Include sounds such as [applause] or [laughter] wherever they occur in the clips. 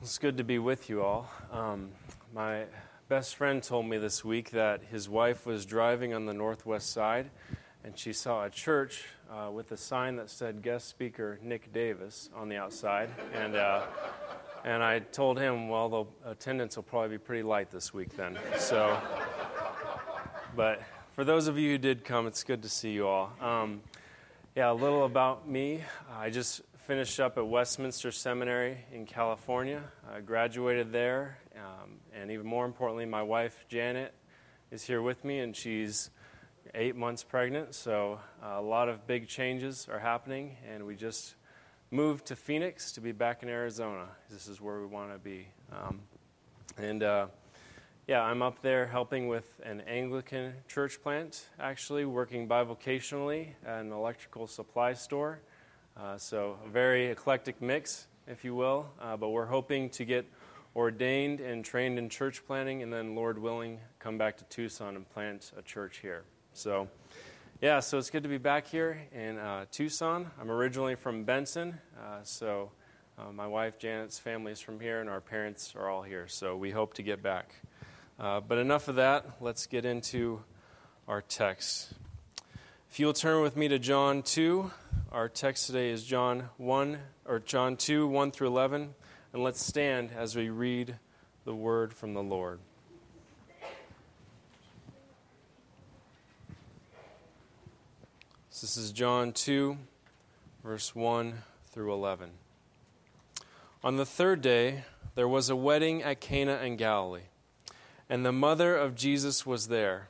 It's good to be with you all. Um, my best friend told me this week that his wife was driving on the northwest side and she saw a church uh, with a sign that said guest speaker Nick Davis on the outside. And, uh, and I told him, well, the attendance will probably be pretty light this week then. So, but for those of you who did come, it's good to see you all. Um, yeah, a little about me. I just finished up at Westminster Seminary in California. I graduated there, um, and even more importantly, my wife Janet is here with me, and she's eight months pregnant. So uh, a lot of big changes are happening, and we just moved to Phoenix to be back in Arizona. This is where we want to be. Um, and uh, yeah, I'm up there helping with an Anglican church plant, actually, working bivocationally at an electrical supply store. Uh, so, a very eclectic mix, if you will. Uh, but we're hoping to get ordained and trained in church planting, and then, Lord willing, come back to Tucson and plant a church here. So, yeah, so it's good to be back here in uh, Tucson. I'm originally from Benson, uh, so uh, my wife Janet's family is from here, and our parents are all here. So we hope to get back. Uh, but enough of that. Let's get into our text. If you'll turn with me to John 2. Our text today is John 1 or John 2 1 through 11 and let's stand as we read the word from the Lord. This is John 2 verse 1 through 11. On the third day there was a wedding at Cana in Galilee and the mother of Jesus was there.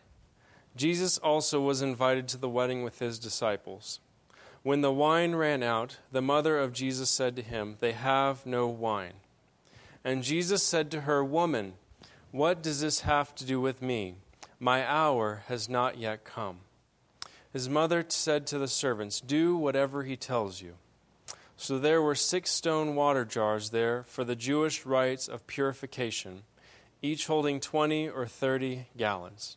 Jesus also was invited to the wedding with his disciples. When the wine ran out, the mother of Jesus said to him, They have no wine. And Jesus said to her, Woman, what does this have to do with me? My hour has not yet come. His mother said to the servants, Do whatever he tells you. So there were six stone water jars there for the Jewish rites of purification, each holding twenty or thirty gallons.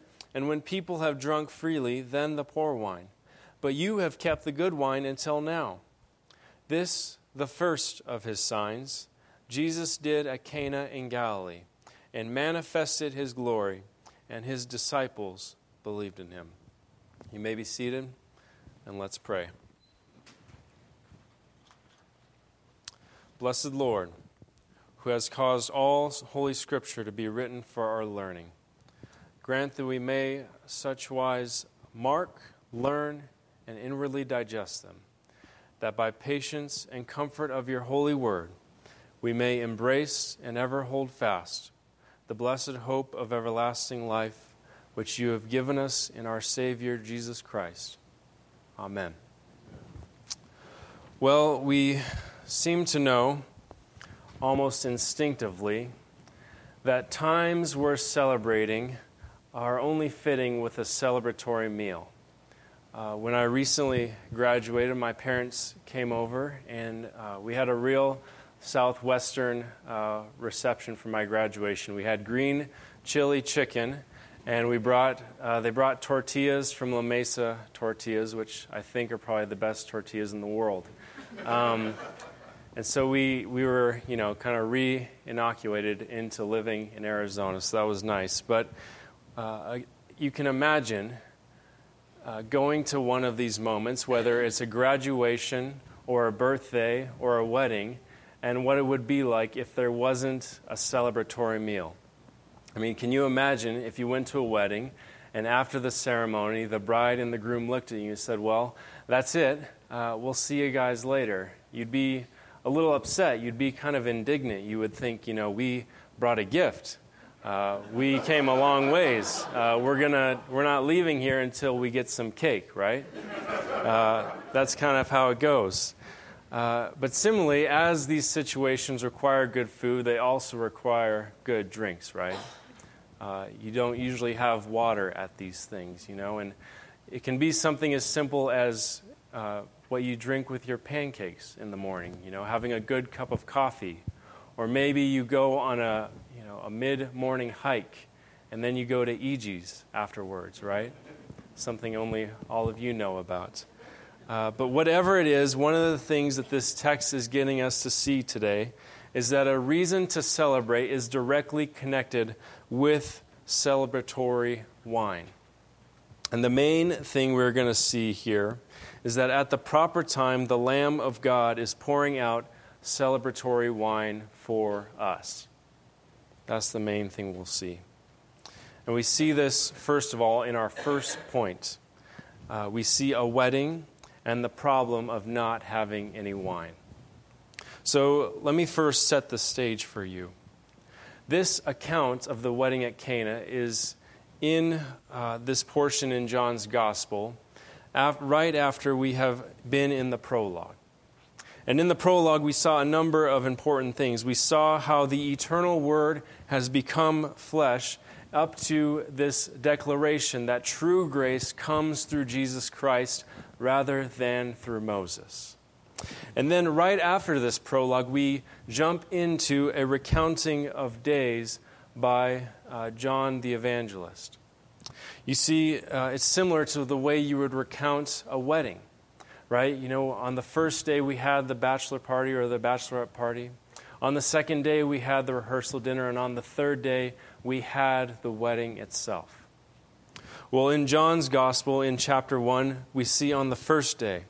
and when people have drunk freely, then the poor wine. But you have kept the good wine until now. This, the first of his signs, Jesus did at Cana in Galilee and manifested his glory, and his disciples believed in him. You may be seated, and let's pray. Blessed Lord, who has caused all Holy Scripture to be written for our learning, grant that we may such wise mark, learn, and inwardly digest them that by patience and comfort of your holy word we may embrace and ever hold fast the blessed hope of everlasting life which you have given us in our Savior Jesus Christ. Amen. Well, we seem to know almost instinctively that times worth celebrating are only fitting with a celebratory meal. Uh, when I recently graduated, my parents came over and uh, we had a real southwestern uh, reception for my graduation. We had green chili chicken, and we brought uh, they brought tortillas from La Mesa Tortillas, which I think are probably the best tortillas in the world. Um, and so we, we were, you know, kind of re inoculated into living in Arizona, so that was nice. But uh, you can imagine uh, going to one of these moments, whether it's a graduation or a birthday or a wedding, and what it would be like if there wasn't a celebratory meal. I mean, can you imagine if you went to a wedding and after the ceremony, the bride and the groom looked at you and said, Well, that's it. Uh, we'll see you guys later. You'd be a little upset. You'd be kind of indignant. You would think, you know, we brought a gift. Uh, we came a long ways. Uh, we're gonna we're not leaving here until we get some cake, right? Uh, that's kind of how it goes. Uh, but similarly, as these situations require good food, they also require good drinks, right? Uh, you don't usually have water at these things, you know, and it can be something as simple as what you drink with your pancakes in the morning, you know, having a good cup of coffee. Or maybe you go on a, know, a mid morning hike and then you go to Eegee's afterwards, right? Something only all of you know about. Uh, but whatever it is, one of the things that this text is getting us to see today is that a reason to celebrate is directly connected with celebratory wine. And the main thing we're going to see here is that at the proper time, the Lamb of God is pouring out celebratory wine for us. That's the main thing we'll see. And we see this, first of all, in our first point. Uh, we see a wedding and the problem of not having any wine. So let me first set the stage for you. This account of the wedding at Cana is in uh, this portion in John's Gospel, af- right after we have been in the prologue. And in the prologue, we saw a number of important things. We saw how the eternal Word has become flesh up to this declaration that true grace comes through Jesus Christ rather than through Moses. And then, right after this prologue, we jump into a recounting of days by uh, John the Evangelist. You see, uh, it's similar to the way you would recount a wedding, right? You know, on the first day we had the bachelor party or the bachelorette party. On the second day we had the rehearsal dinner, and on the third day we had the wedding itself. Well, in John's Gospel, in chapter 1, we see on the first day,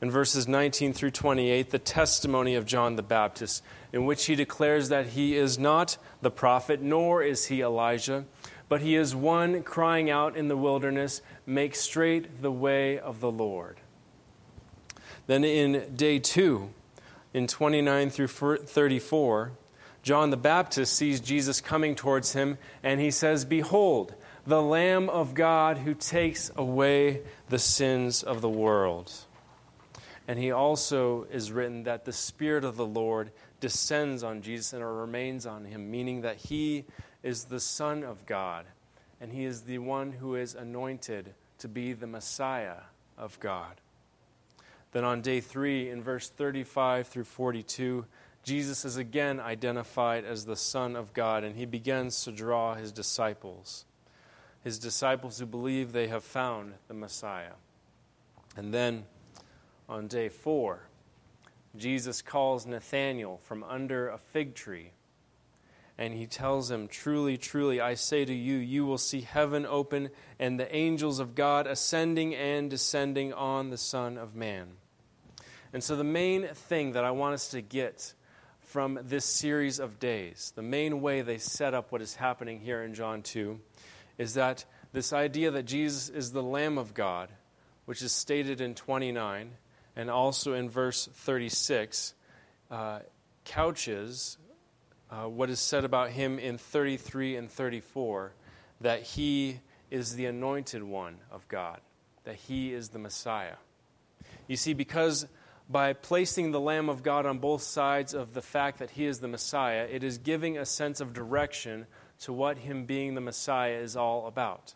in verses 19 through 28, the testimony of John the Baptist, in which he declares that he is not the prophet, nor is he Elijah, but he is one crying out in the wilderness, Make straight the way of the Lord. Then in day 2, in 29 through 34, John the Baptist sees Jesus coming towards him, and he says, Behold, the Lamb of God who takes away the sins of the world. And he also is written that the Spirit of the Lord descends on Jesus and remains on him, meaning that he is the Son of God, and he is the one who is anointed to be the Messiah of God. Then on day three, in verse 35 through 42, Jesus is again identified as the Son of God, and he begins to draw his disciples, his disciples who believe they have found the Messiah. And then on day four, Jesus calls Nathanael from under a fig tree. And he tells him, Truly, truly, I say to you, you will see heaven open and the angels of God ascending and descending on the Son of Man. And so, the main thing that I want us to get from this series of days, the main way they set up what is happening here in John 2, is that this idea that Jesus is the Lamb of God, which is stated in 29, and also in verse 36, uh, couches uh, what is said about him in 33 and 34 that he is the anointed one of God, that he is the Messiah. You see, because by placing the Lamb of God on both sides of the fact that he is the Messiah, it is giving a sense of direction to what him being the Messiah is all about.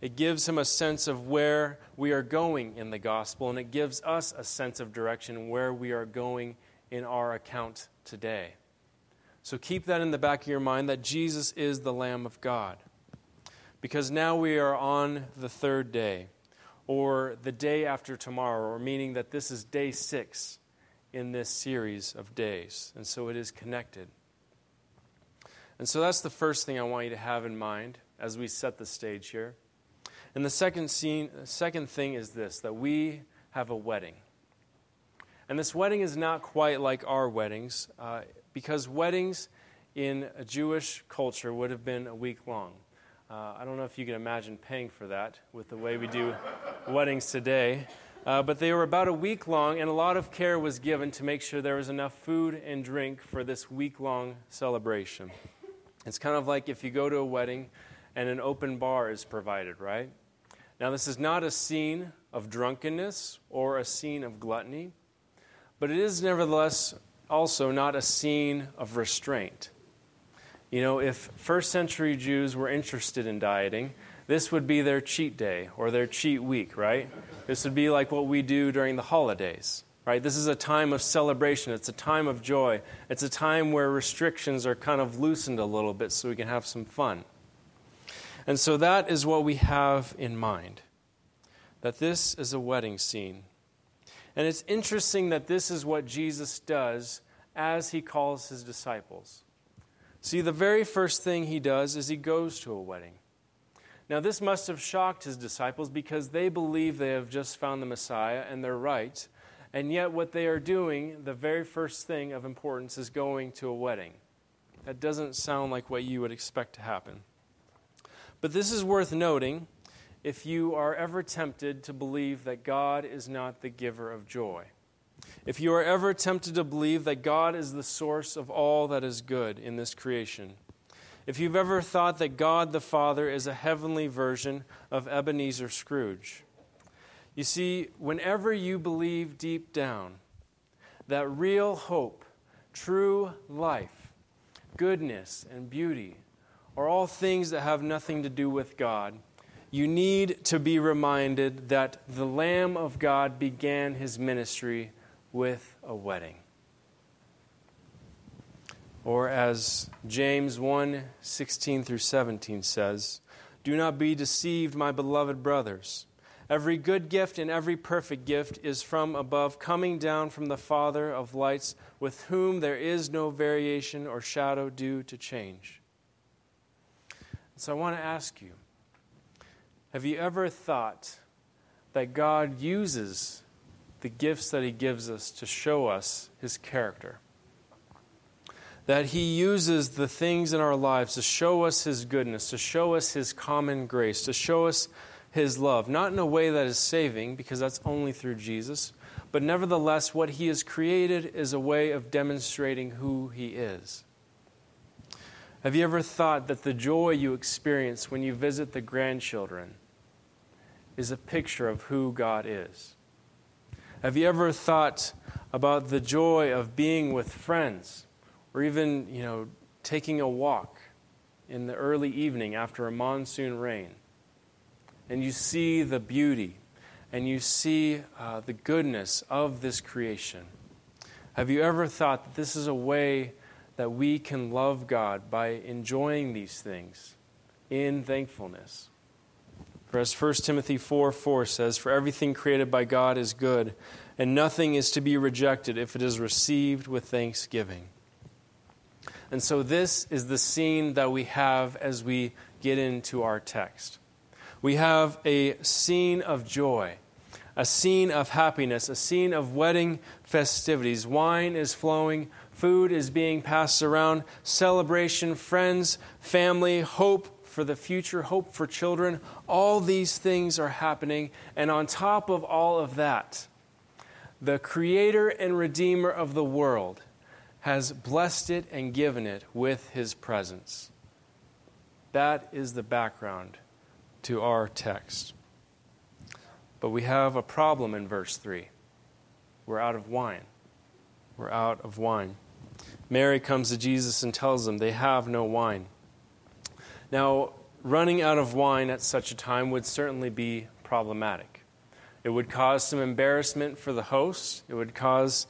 It gives him a sense of where we are going in the gospel, and it gives us a sense of direction where we are going in our account today. So keep that in the back of your mind that Jesus is the Lamb of God. Because now we are on the third day, or the day after tomorrow, or meaning that this is day six in this series of days. And so it is connected. And so that's the first thing I want you to have in mind as we set the stage here. And the second, scene, second thing is this that we have a wedding. And this wedding is not quite like our weddings, uh, because weddings in a Jewish culture would have been a week long. Uh, I don't know if you can imagine paying for that with the way we do weddings today. Uh, but they were about a week long, and a lot of care was given to make sure there was enough food and drink for this week long celebration. It's kind of like if you go to a wedding and an open bar is provided, right? Now, this is not a scene of drunkenness or a scene of gluttony, but it is nevertheless also not a scene of restraint. You know, if first century Jews were interested in dieting, this would be their cheat day or their cheat week, right? This would be like what we do during the holidays, right? This is a time of celebration. It's a time of joy. It's a time where restrictions are kind of loosened a little bit so we can have some fun. And so that is what we have in mind that this is a wedding scene. And it's interesting that this is what Jesus does as he calls his disciples. See, the very first thing he does is he goes to a wedding. Now, this must have shocked his disciples because they believe they have just found the Messiah and they're right. And yet, what they are doing, the very first thing of importance, is going to a wedding. That doesn't sound like what you would expect to happen. But this is worth noting if you are ever tempted to believe that God is not the giver of joy. If you are ever tempted to believe that God is the source of all that is good in this creation, if you've ever thought that God the Father is a heavenly version of Ebenezer Scrooge, you see, whenever you believe deep down that real hope, true life, goodness, and beauty are all things that have nothing to do with God, you need to be reminded that the Lamb of God began his ministry with a wedding. Or as James 1 16 through 17 says, Do not be deceived, my beloved brothers. Every good gift and every perfect gift is from above, coming down from the Father of lights, with whom there is no variation or shadow due to change. So I want to ask you have you ever thought that God uses the gifts that He gives us to show us His character? that He uses the things in our lives to show us His goodness, to show us His common grace, to show us His love, not in a way that is saving, because that's only through Jesus, but nevertheless, what He has created is a way of demonstrating who He is. Have you ever thought that the joy you experience when you visit the grandchildren is a picture of who God is? Have you ever thought about the joy of being with friends or even, you know, taking a walk in the early evening after a monsoon rain. And you see the beauty and you see uh, the goodness of this creation. Have you ever thought that this is a way that we can love God by enjoying these things in thankfulness? As 1 Timothy 4 4 says, For everything created by God is good, and nothing is to be rejected if it is received with thanksgiving. And so, this is the scene that we have as we get into our text. We have a scene of joy, a scene of happiness, a scene of wedding festivities. Wine is flowing, food is being passed around, celebration, friends, family, hope for the future, hope for children. All these things are happening. And on top of all of that, the creator and redeemer of the world has blessed it and given it with his presence. That is the background to our text. But we have a problem in verse 3. We're out of wine. We're out of wine. Mary comes to Jesus and tells him they have no wine. Now, running out of wine at such a time would certainly be problematic. It would cause some embarrassment for the host. It would cause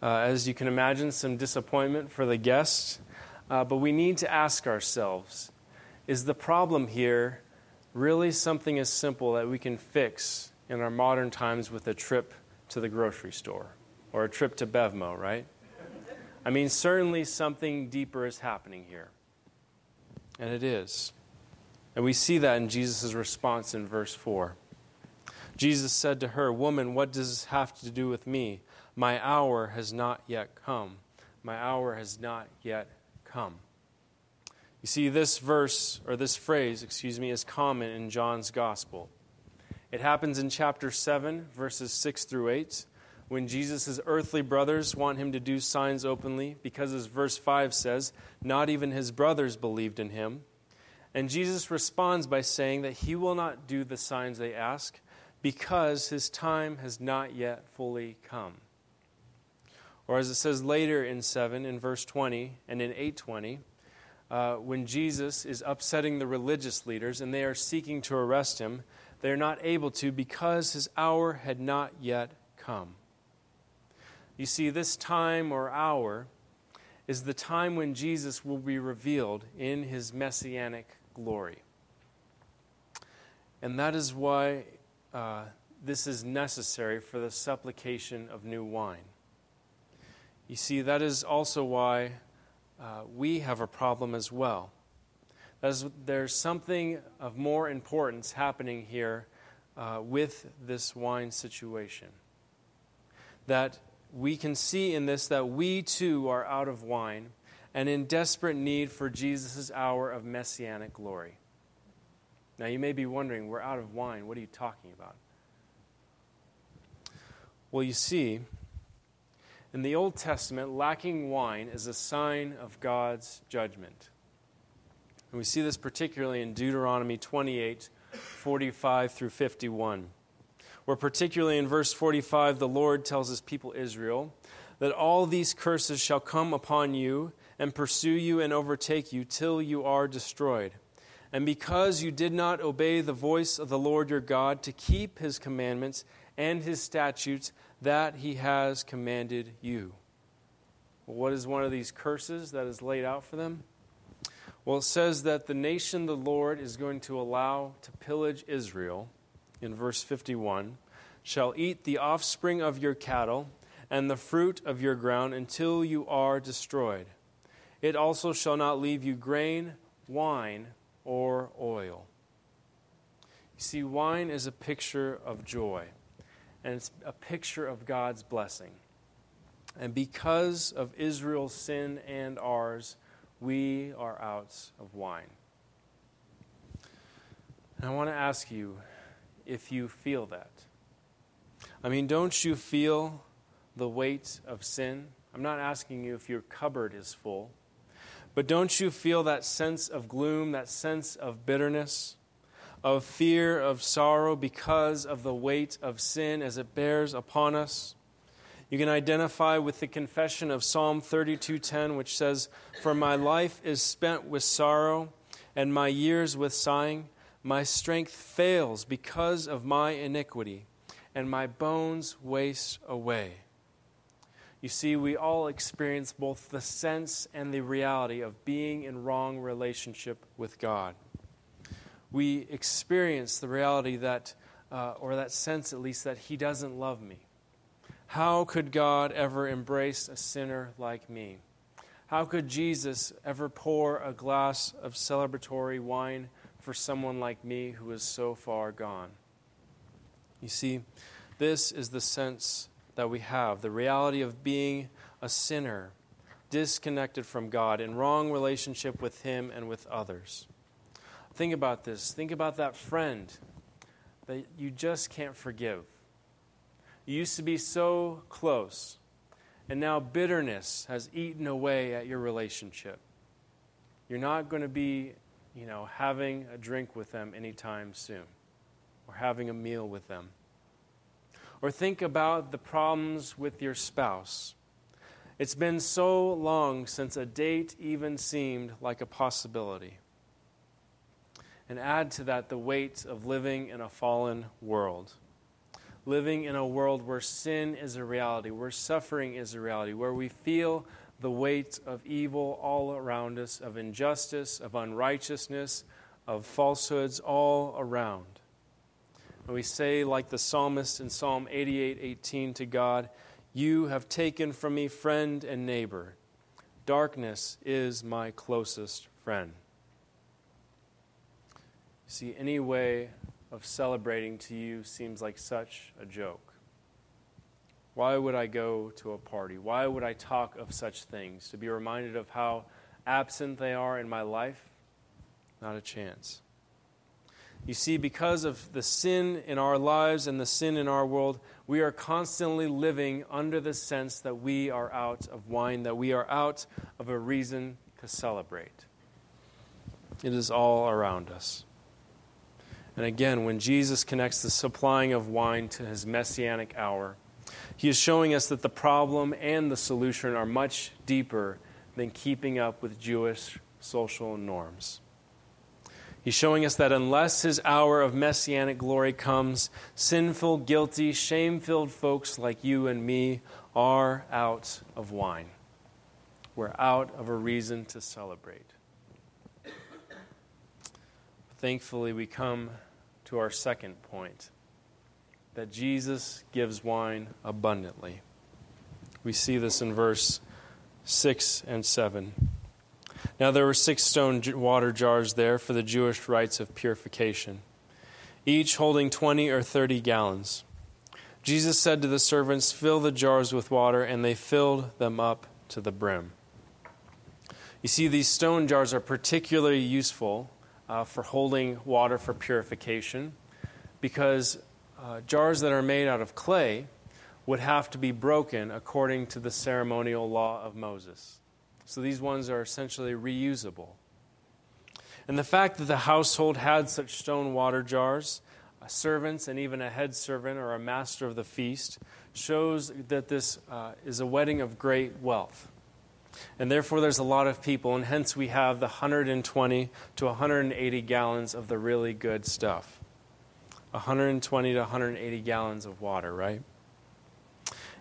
uh, as you can imagine, some disappointment for the guests. Uh, but we need to ask ourselves is the problem here really something as simple that we can fix in our modern times with a trip to the grocery store or a trip to Bevmo, right? I mean, certainly something deeper is happening here. And it is. And we see that in Jesus' response in verse 4. Jesus said to her, Woman, what does this have to do with me? My hour has not yet come. My hour has not yet come. You see, this verse, or this phrase, excuse me, is common in John's gospel. It happens in chapter 7, verses 6 through 8, when Jesus' earthly brothers want him to do signs openly, because as verse 5 says, not even his brothers believed in him. And Jesus responds by saying that he will not do the signs they ask because his time has not yet fully come. Or as it says later in 7, in verse 20, and in 820, uh, when Jesus is upsetting the religious leaders and they are seeking to arrest him, they are not able to because his hour had not yet come. You see, this time or hour is the time when Jesus will be revealed in his messianic glory. And that is why uh, this is necessary for the supplication of new wine. You see, that is also why uh, we have a problem as well. As there's something of more importance happening here uh, with this wine situation. That we can see in this that we too are out of wine and in desperate need for Jesus' hour of messianic glory. Now, you may be wondering, we're out of wine. What are you talking about? Well, you see, in the Old Testament, lacking wine is a sign of God's judgment. And we see this particularly in Deuteronomy 28 45 through 51, where, particularly in verse 45, the Lord tells his people Israel that all these curses shall come upon you and pursue you and overtake you till you are destroyed. And because you did not obey the voice of the Lord your God to keep his commandments and his statutes that he has commanded you. What is one of these curses that is laid out for them? Well, it says that the nation the Lord is going to allow to pillage Israel, in verse 51, shall eat the offspring of your cattle and the fruit of your ground until you are destroyed. It also shall not leave you grain, wine, or oil. You see, wine is a picture of joy and it's a picture of God's blessing. And because of Israel's sin and ours, we are out of wine. And I want to ask you if you feel that. I mean, don't you feel the weight of sin? I'm not asking you if your cupboard is full, but don't you feel that sense of gloom, that sense of bitterness? of fear, of sorrow because of the weight of sin as it bears upon us. You can identify with the confession of Psalm 32:10 which says, "For my life is spent with sorrow and my years with sighing; my strength fails because of my iniquity, and my bones waste away." You see, we all experience both the sense and the reality of being in wrong relationship with God we experience the reality that, uh, or that sense at least, that He doesn't love me. How could God ever embrace a sinner like me? How could Jesus ever pour a glass of celebratory wine for someone like me who is so far gone? You see, this is the sense that we have the reality of being a sinner, disconnected from God, in wrong relationship with Him and with others. Think about this. Think about that friend that you just can't forgive. You used to be so close, and now bitterness has eaten away at your relationship. You're not going to be, you know, having a drink with them anytime soon or having a meal with them. Or think about the problems with your spouse. It's been so long since a date even seemed like a possibility and add to that the weight of living in a fallen world. Living in a world where sin is a reality, where suffering is a reality, where we feel the weight of evil all around us, of injustice, of unrighteousness, of falsehoods all around. And we say, like the psalmist in Psalm 88 18 to God, You have taken from me friend and neighbor. Darkness is my closest friend. See, any way of celebrating to you seems like such a joke. Why would I go to a party? Why would I talk of such things? To be reminded of how absent they are in my life? Not a chance. You see, because of the sin in our lives and the sin in our world, we are constantly living under the sense that we are out of wine, that we are out of a reason to celebrate. It is all around us. And again, when Jesus connects the supplying of wine to his messianic hour, He is showing us that the problem and the solution are much deeper than keeping up with Jewish social norms. He's showing us that unless his hour of messianic glory comes, sinful, guilty, shame filled folks like you and me are out of wine. We're out of a reason to celebrate. Thankfully, we come to our second point that Jesus gives wine abundantly. We see this in verse 6 and 7. Now there were six stone water jars there for the Jewish rites of purification, each holding 20 or 30 gallons. Jesus said to the servants, Fill the jars with water, and they filled them up to the brim. You see, these stone jars are particularly useful uh, for holding water for purification because uh, jars that are made out of clay would have to be broken according to the ceremonial law of Moses. So these ones are essentially reusable. And the fact that the household had such stone water jars, servants, and even a head servant or a master of the feast shows that this uh, is a wedding of great wealth. And therefore, there's a lot of people, and hence we have the 120 to 180 gallons of the really good stuff. 120 to 180 gallons of water, right?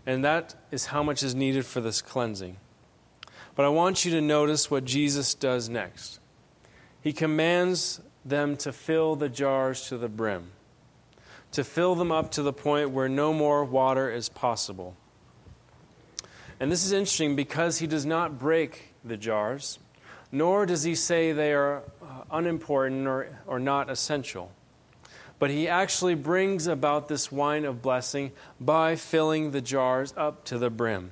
And that is how much is needed for this cleansing. But I want you to notice what Jesus does next. He commands them to fill the jars to the brim, to fill them up to the point where no more water is possible. And this is interesting because he does not break the jars, nor does he say they are uh, unimportant or, or not essential. But he actually brings about this wine of blessing by filling the jars up to the brim.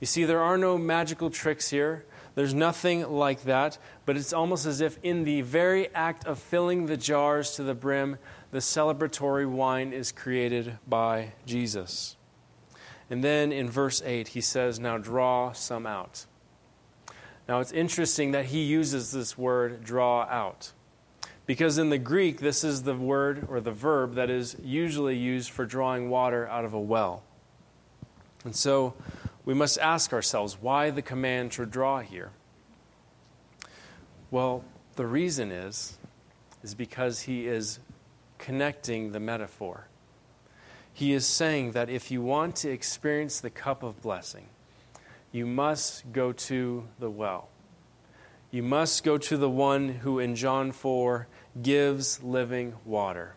You see, there are no magical tricks here. There's nothing like that, but it's almost as if in the very act of filling the jars to the brim, the celebratory wine is created by Jesus. And then in verse 8, he says, Now draw some out. Now it's interesting that he uses this word, draw out. Because in the Greek, this is the word or the verb that is usually used for drawing water out of a well. And so we must ask ourselves why the command to draw here? Well, the reason is is because he is connecting the metaphor. He is saying that if you want to experience the cup of blessing, you must go to the well. You must go to the one who in John 4 gives living water.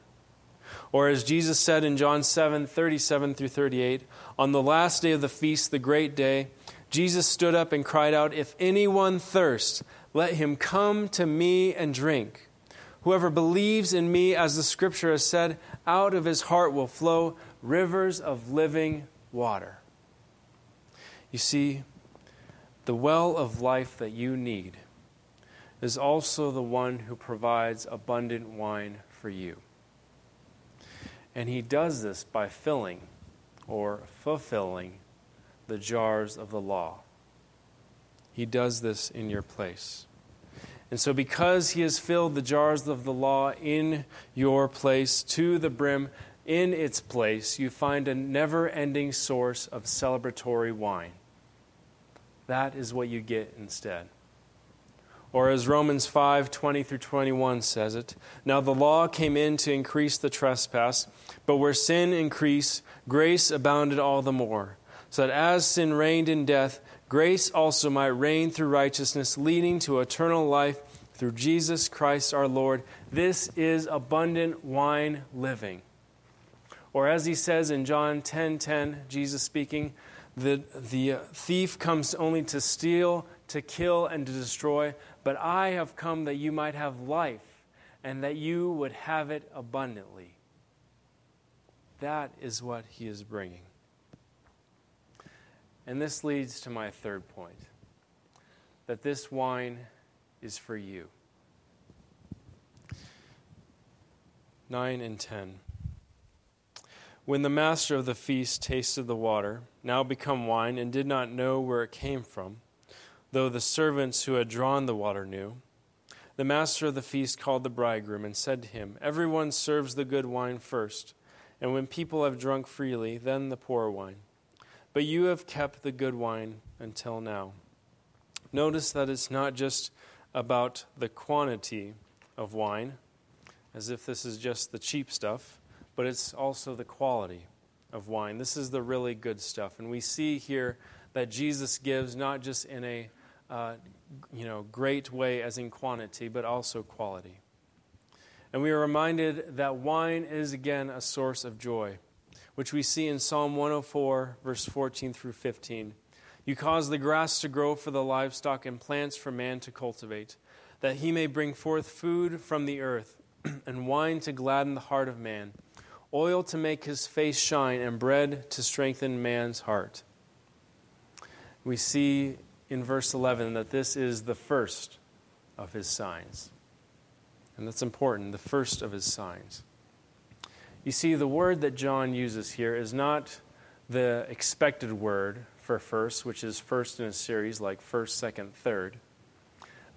Or as Jesus said in John 7 37 through 38, on the last day of the feast, the great day, Jesus stood up and cried out, If anyone thirst, let him come to me and drink. Whoever believes in me, as the scripture has said, out of his heart will flow rivers of living water. You see, the well of life that you need is also the one who provides abundant wine for you. And he does this by filling or fulfilling the jars of the law. He does this in your place. And so, because he has filled the jars of the law in your place to the brim, in its place, you find a never ending source of celebratory wine. That is what you get instead. Or as Romans 5 20 through 21 says it, now the law came in to increase the trespass, but where sin increased, grace abounded all the more. So that as sin reigned in death, grace also might reign through righteousness, leading to eternal life through Jesus Christ our Lord. This is abundant wine living. Or as he says in John 10 10, Jesus speaking, the, the thief comes only to steal, to kill, and to destroy. But I have come that you might have life and that you would have it abundantly. That is what he is bringing. And this leads to my third point that this wine is for you. 9 and 10. When the master of the feast tasted the water, now become wine, and did not know where it came from, though the servants who had drawn the water knew. The master of the feast called the bridegroom and said to him, Everyone serves the good wine first, and when people have drunk freely, then the poor wine. but you have kept the good wine until now. Notice that it's not just about the quantity of wine, as if this is just the cheap stuff, but it's also the quality of wine. This is the really good stuff. And we see here that Jesus gives not just in a uh, you know, great way as in quantity, but also quality. And we are reminded that wine is again a source of joy, which we see in Psalm 104, verse 14 through 15. You cause the grass to grow for the livestock and plants for man to cultivate, that he may bring forth food from the earth, [clears throat] and wine to gladden the heart of man, oil to make his face shine, and bread to strengthen man's heart. We see in verse 11 that this is the first of his signs. And that's important, the first of his signs. You see, the word that John uses here is not the expected word for first, which is first in a series like first, second, third.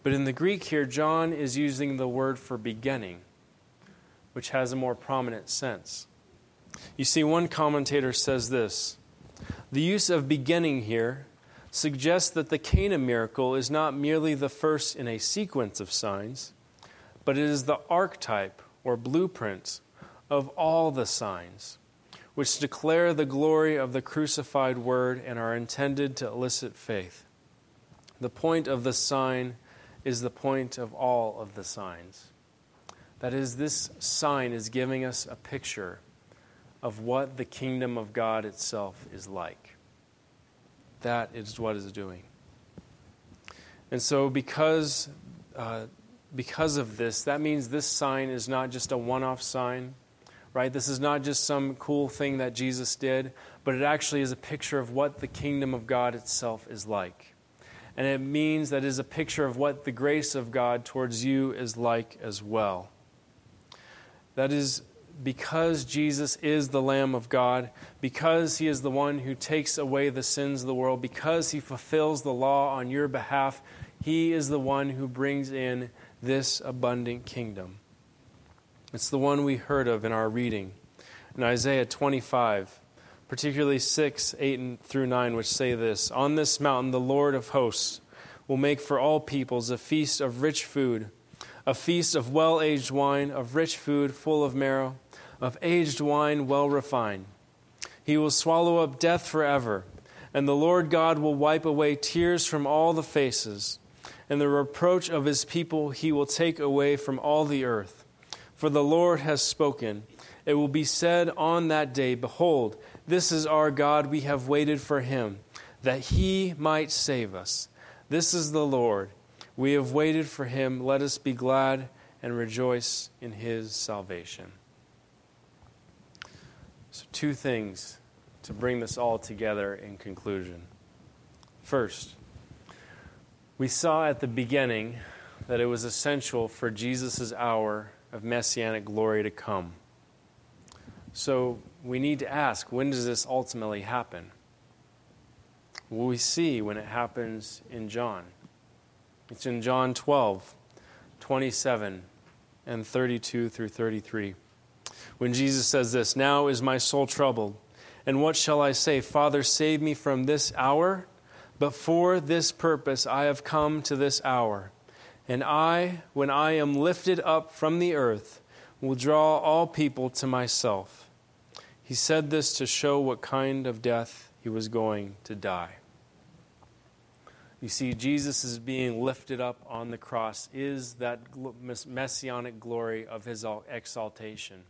But in the Greek here, John is using the word for beginning, which has a more prominent sense. You see, one commentator says this The use of beginning here suggests that the Cana miracle is not merely the first in a sequence of signs, but it is the archetype or blueprint of all the signs which declare the glory of the crucified Word and are intended to elicit faith. The point of the sign is the point of all of the signs. That is, this sign is giving us a picture of what the kingdom of God itself is like. That is what it's doing. And so, because, uh, because of this, that means this sign is not just a one off sign right? This is not just some cool thing that Jesus did, but it actually is a picture of what the kingdom of God itself is like. And it means that it is a picture of what the grace of God towards you is like as well. That is because Jesus is the Lamb of God, because He is the one who takes away the sins of the world, because He fulfills the law on your behalf, He is the one who brings in this abundant kingdom. It's the one we heard of in our reading in Isaiah 25, particularly 6, 8 through 9, which say this On this mountain, the Lord of hosts will make for all peoples a feast of rich food, a feast of well aged wine, of rich food full of marrow, of aged wine well refined. He will swallow up death forever, and the Lord God will wipe away tears from all the faces, and the reproach of his people he will take away from all the earth for the Lord has spoken. It will be said on that day, Behold, this is our God, we have waited for him, that he might save us. This is the Lord. We have waited for him. Let us be glad and rejoice in his salvation. So, two things to bring this all together in conclusion. First, we saw at the beginning that it was essential for Jesus' hour of messianic glory to come. So we need to ask when does this ultimately happen? Well, we see when it happens in John. It's in John 12, 27 and 32 through 33. When Jesus says this, Now is my soul troubled. And what shall I say? Father, save me from this hour. But for this purpose I have come to this hour. And I, when I am lifted up from the earth, will draw all people to myself. He said this to show what kind of death he was going to die. You see, Jesus is being lifted up on the cross, is that messianic glory of his exaltation.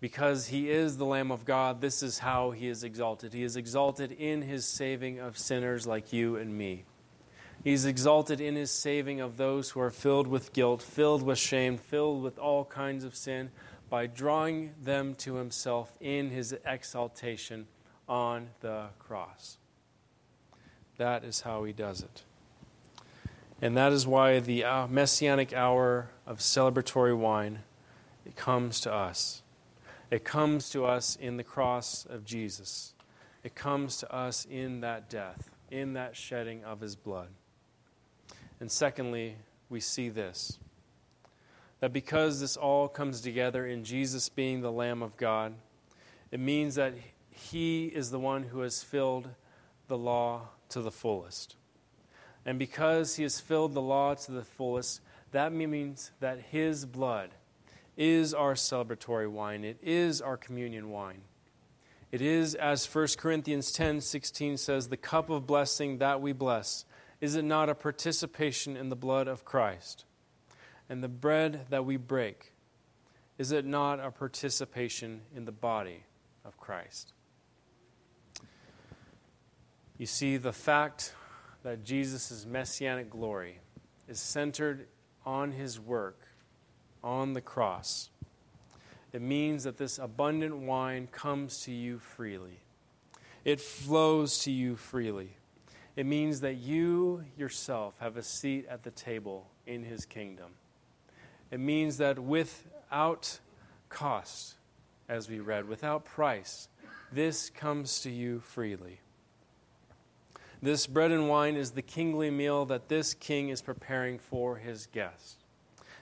Because he is the Lamb of God, this is how he is exalted. He is exalted in his saving of sinners like you and me. He's exalted in his saving of those who are filled with guilt, filled with shame, filled with all kinds of sin, by drawing them to himself in his exaltation on the cross. That is how he does it. And that is why the uh, messianic hour of celebratory wine it comes to us. It comes to us in the cross of Jesus. It comes to us in that death, in that shedding of his blood. And secondly, we see this that because this all comes together in Jesus being the Lamb of God, it means that he is the one who has filled the law to the fullest. And because he has filled the law to the fullest, that means that his blood is our celebratory wine. It is our communion wine. It is, as 1 Corinthians 10 16 says, the cup of blessing that we bless. Is it not a participation in the blood of Christ? And the bread that we break, is it not a participation in the body of Christ? You see, the fact that Jesus' messianic glory is centered on his work on the cross, it means that this abundant wine comes to you freely. It flows to you freely. It means that you yourself have a seat at the table in his kingdom. It means that without cost, as we read, without price, this comes to you freely. This bread and wine is the kingly meal that this king is preparing for his guests.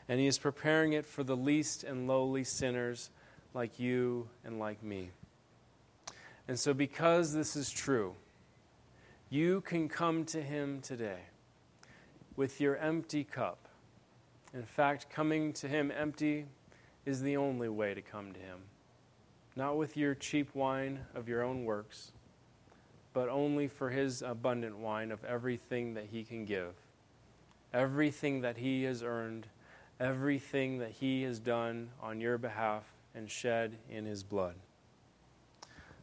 And he is preparing it for the least and lowly sinners like you and like me. And so, because this is true, you can come to him today with your empty cup. In fact, coming to him empty is the only way to come to him. Not with your cheap wine of your own works but only for his abundant wine of everything that he can give, everything that he has earned, everything that he has done on your behalf and shed in his blood.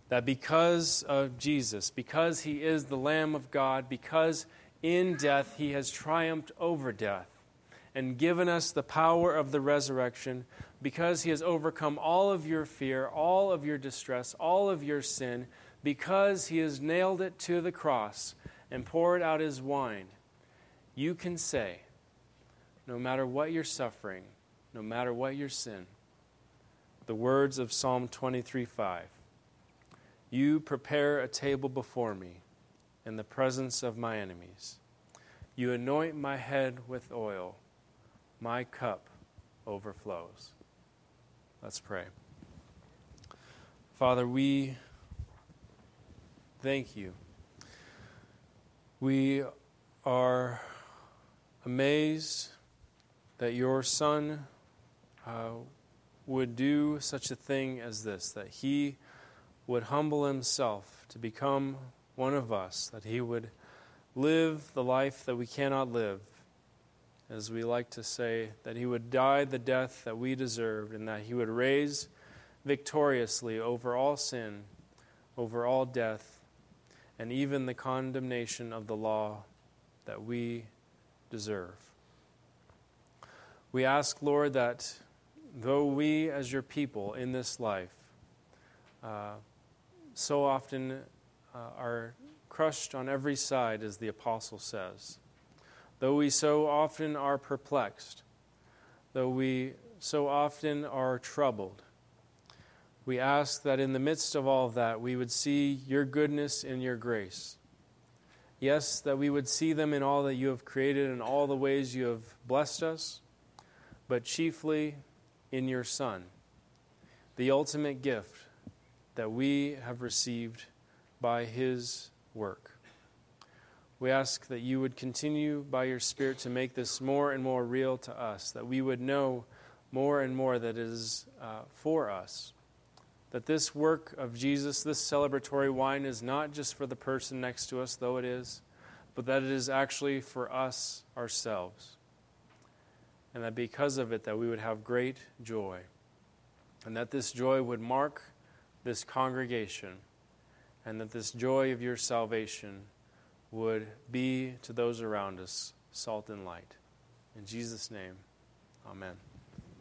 That because of Jesus, because he is the Lamb of God, because in death he has triumphed over death and given us the power of the resurrection, because he has overcome all of your fear, all of your distress, all of your sin because he has nailed it to the cross and poured out his wine, you can say, no matter what you're suffering, no matter what your sin, the words of Psalm 23 5. You prepare a table before me in the presence of my enemies. You anoint my head with oil. My cup overflows. Let's pray. Father, we thank you. We are amazed that your Son uh, would do such a thing as this, that he would humble himself to become one of us, that he would live the life that we cannot live, as we like to say, that he would die the death that we deserved, and that he would raise victoriously over all sin, over all death, and even the condemnation of the law that we deserve. We ask, Lord, that though we as your people in this life uh, so often uh, are crushed on every side, as the apostle says, though we so often are perplexed, though we so often are troubled, we ask that in the midst of all of that, we would see your goodness and your grace. Yes, that we would see them in all that you have created and all the ways you have blessed us, but chiefly in your Son, the ultimate gift that we have received by his work. We ask that you would continue by your Spirit to make this more and more real to us, that we would know more and more that it is uh, for us that this work of Jesus, this celebratory wine, is not just for the person next to us, though it is, but that it is actually for us ourselves. And that because of it, that we would have great joy. And that this joy would mark this congregation. And that this joy of your salvation would be to those around us salt and light. In Jesus' name, amen.